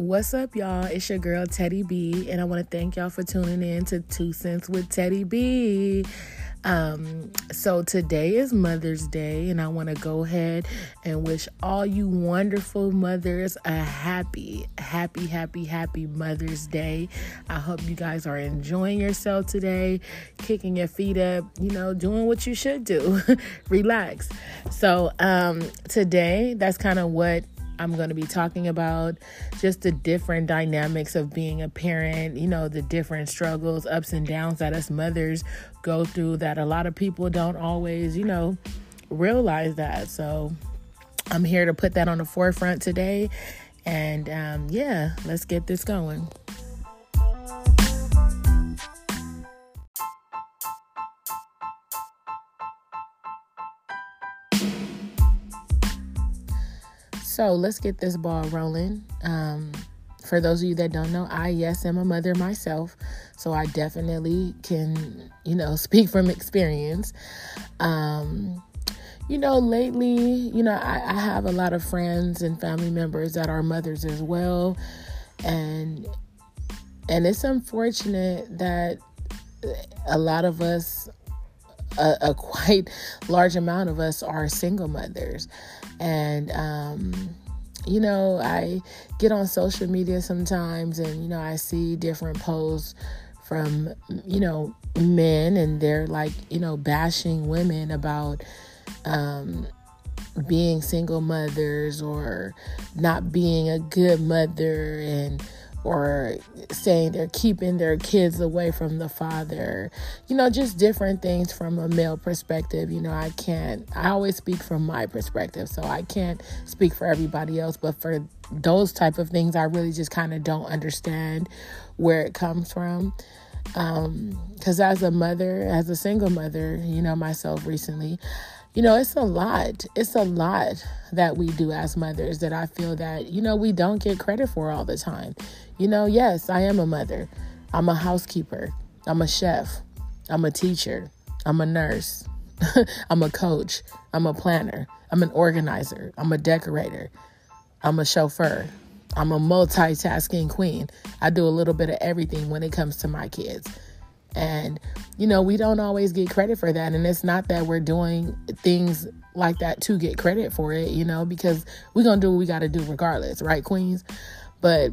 What's up, y'all? It's your girl Teddy B, and I want to thank y'all for tuning in to Two Cents with Teddy B. Um, so today is Mother's Day, and I want to go ahead and wish all you wonderful mothers a happy, happy, happy, happy Mother's Day. I hope you guys are enjoying yourself today, kicking your feet up, you know, doing what you should do. Relax. So, um, today, that's kind of what I'm going to be talking about just the different dynamics of being a parent, you know, the different struggles, ups and downs that us mothers go through that a lot of people don't always, you know, realize that. So I'm here to put that on the forefront today. And um, yeah, let's get this going. So let's get this ball rolling. Um, for those of you that don't know, I, yes, am a mother myself. So I definitely can, you know, speak from experience. Um, you know, lately, you know, I, I have a lot of friends and family members that are mothers as well. And and it's unfortunate that a lot of us a, a, quite large amount of us are single mothers and um, you know i get on social media sometimes and you know i see different posts from you know men and they're like you know bashing women about um, being single mothers or not being a good mother and or saying they're keeping their kids away from the father. You know, just different things from a male perspective. You know, I can't, I always speak from my perspective, so I can't speak for everybody else, but for those type of things, I really just kind of don't understand where it comes from. Um, because as a mother, as a single mother, you know, myself recently, you know, it's a lot. It's a lot that we do as mothers that I feel that, you know, we don't get credit for all the time. You know, yes, I am a mother. I'm a housekeeper. I'm a chef. I'm a teacher. I'm a nurse. I'm a coach. I'm a planner. I'm an organizer. I'm a decorator. I'm a chauffeur. I'm a multitasking queen. I do a little bit of everything when it comes to my kids. And, you know, we don't always get credit for that. And it's not that we're doing things like that to get credit for it, you know, because we're going to do what we got to do regardless, right, Queens? But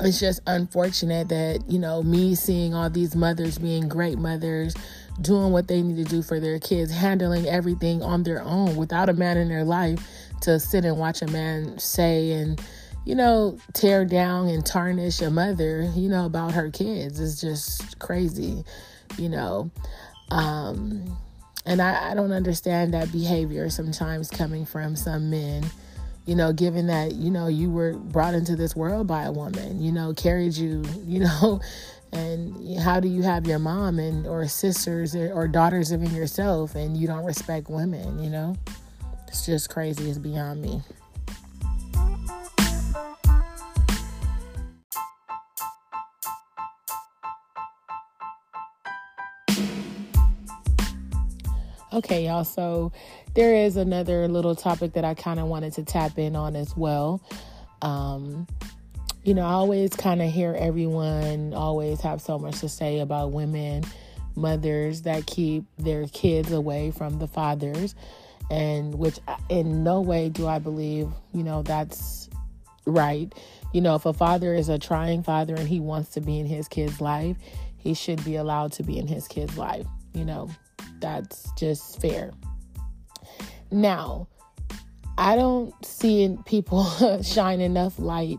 it's just unfortunate that, you know, me seeing all these mothers being great mothers, doing what they need to do for their kids, handling everything on their own without a man in their life to sit and watch a man say and, you know, tear down and tarnish a mother, you know, about her kids is just crazy, you know. Um, and I, I don't understand that behavior sometimes coming from some men, you know, given that, you know, you were brought into this world by a woman, you know, carried you, you know, and how do you have your mom and or sisters or, or daughters of yourself and you don't respect women, you know? It's just crazy. It's beyond me. Okay, y'all. So there is another little topic that I kind of wanted to tap in on as well. Um, you know, I always kind of hear everyone always have so much to say about women, mothers that keep their kids away from the fathers, and which in no way do I believe, you know, that's right. You know, if a father is a trying father and he wants to be in his kid's life, he should be allowed to be in his kid's life, you know that's just fair. Now, I don't see people shine enough light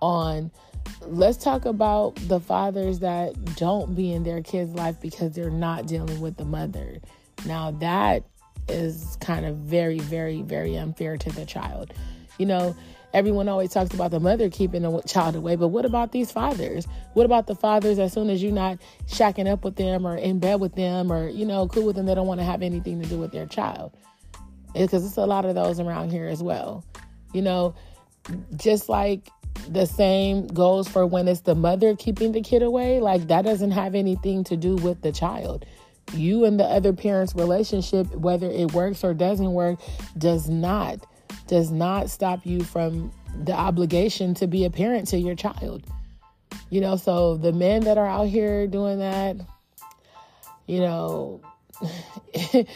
on let's talk about the fathers that don't be in their kids' life because they're not dealing with the mother. Now, that is kind of very, very, very unfair to the child. You know, everyone always talks about the mother keeping the child away, but what about these fathers? What about the fathers as soon as you're not shacking up with them or in bed with them or, you know, cool with them, they don't want to have anything to do with their child? Because it's a lot of those around here as well. You know, just like the same goes for when it's the mother keeping the kid away, like that doesn't have anything to do with the child. You and the other parent's relationship, whether it works or doesn't work, does not does not stop you from the obligation to be a parent to your child. You know, so the men that are out here doing that, you know, I,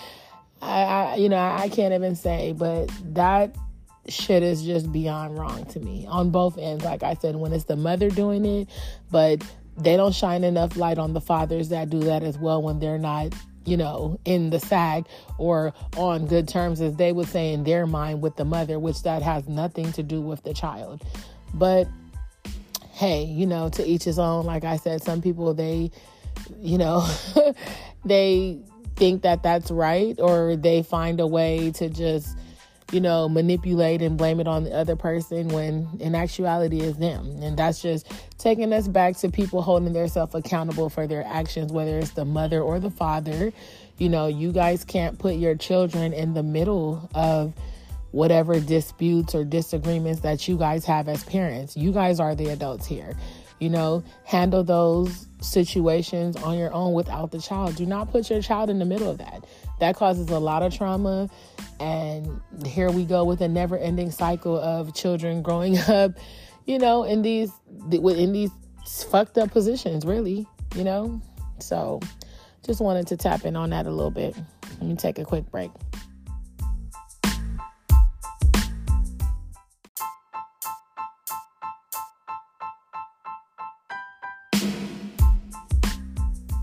I, you know, I can't even say, but that shit is just beyond wrong to me on both ends. Like I said, when it's the mother doing it, but they don't shine enough light on the fathers that do that as well when they're not you know, in the SAG or on good terms, as they would say in their mind, with the mother, which that has nothing to do with the child. But hey, you know, to each his own. Like I said, some people, they, you know, they think that that's right or they find a way to just you know, manipulate and blame it on the other person when in actuality is them. And that's just taking us back to people holding themselves accountable for their actions, whether it's the mother or the father. You know, you guys can't put your children in the middle of whatever disputes or disagreements that you guys have as parents. You guys are the adults here. You know, handle those situations on your own without the child. Do not put your child in the middle of that. That causes a lot of trauma. And here we go with a never ending cycle of children growing up, you know, in these in these fucked up positions, really, you know? So just wanted to tap in on that a little bit. Let me take a quick break.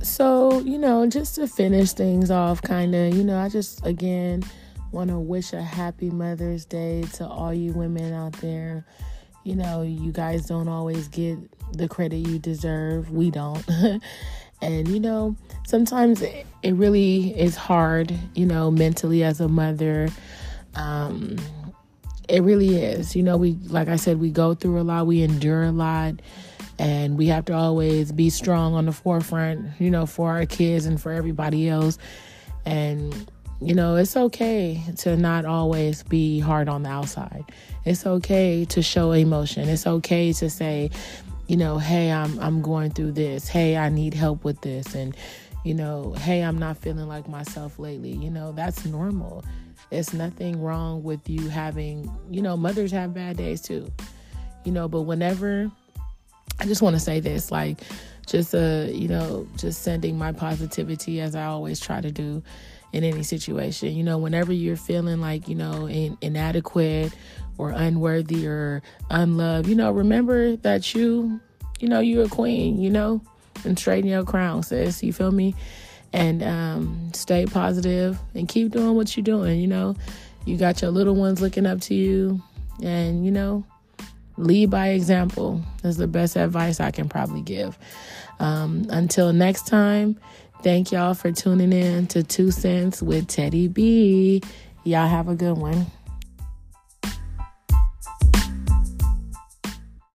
So, you know, just to finish things off, kind of, you know, I just, again, want to wish a happy Mother's Day to all you women out there. You know, you guys don't always get the credit you deserve. We don't. and, you know, sometimes it, it really is hard, you know, mentally as a mother. Um, it really is. You know, we, like I said, we go through a lot, we endure a lot and we have to always be strong on the forefront, you know, for our kids and for everybody else. And, you know, it's okay to not always be hard on the outside. It's okay to show emotion. It's okay to say, you know, hey, I'm I'm going through this. Hey, I need help with this and you know, hey, I'm not feeling like myself lately. You know, that's normal. It's nothing wrong with you having, you know, mothers have bad days too. You know, but whenever I just want to say this like, just, uh, you know, just sending my positivity as I always try to do in any situation. You know, whenever you're feeling like, you know, in, inadequate or unworthy or unloved, you know, remember that you, you know, you're a queen, you know, and straighten your crown, sis. You feel me? And um, stay positive and keep doing what you're doing. You know, you got your little ones looking up to you, and, you know, lead by example is the best advice I can probably give. Um, until next time, thank y'all for tuning in to Two Cents with Teddy B. Y'all have a good one.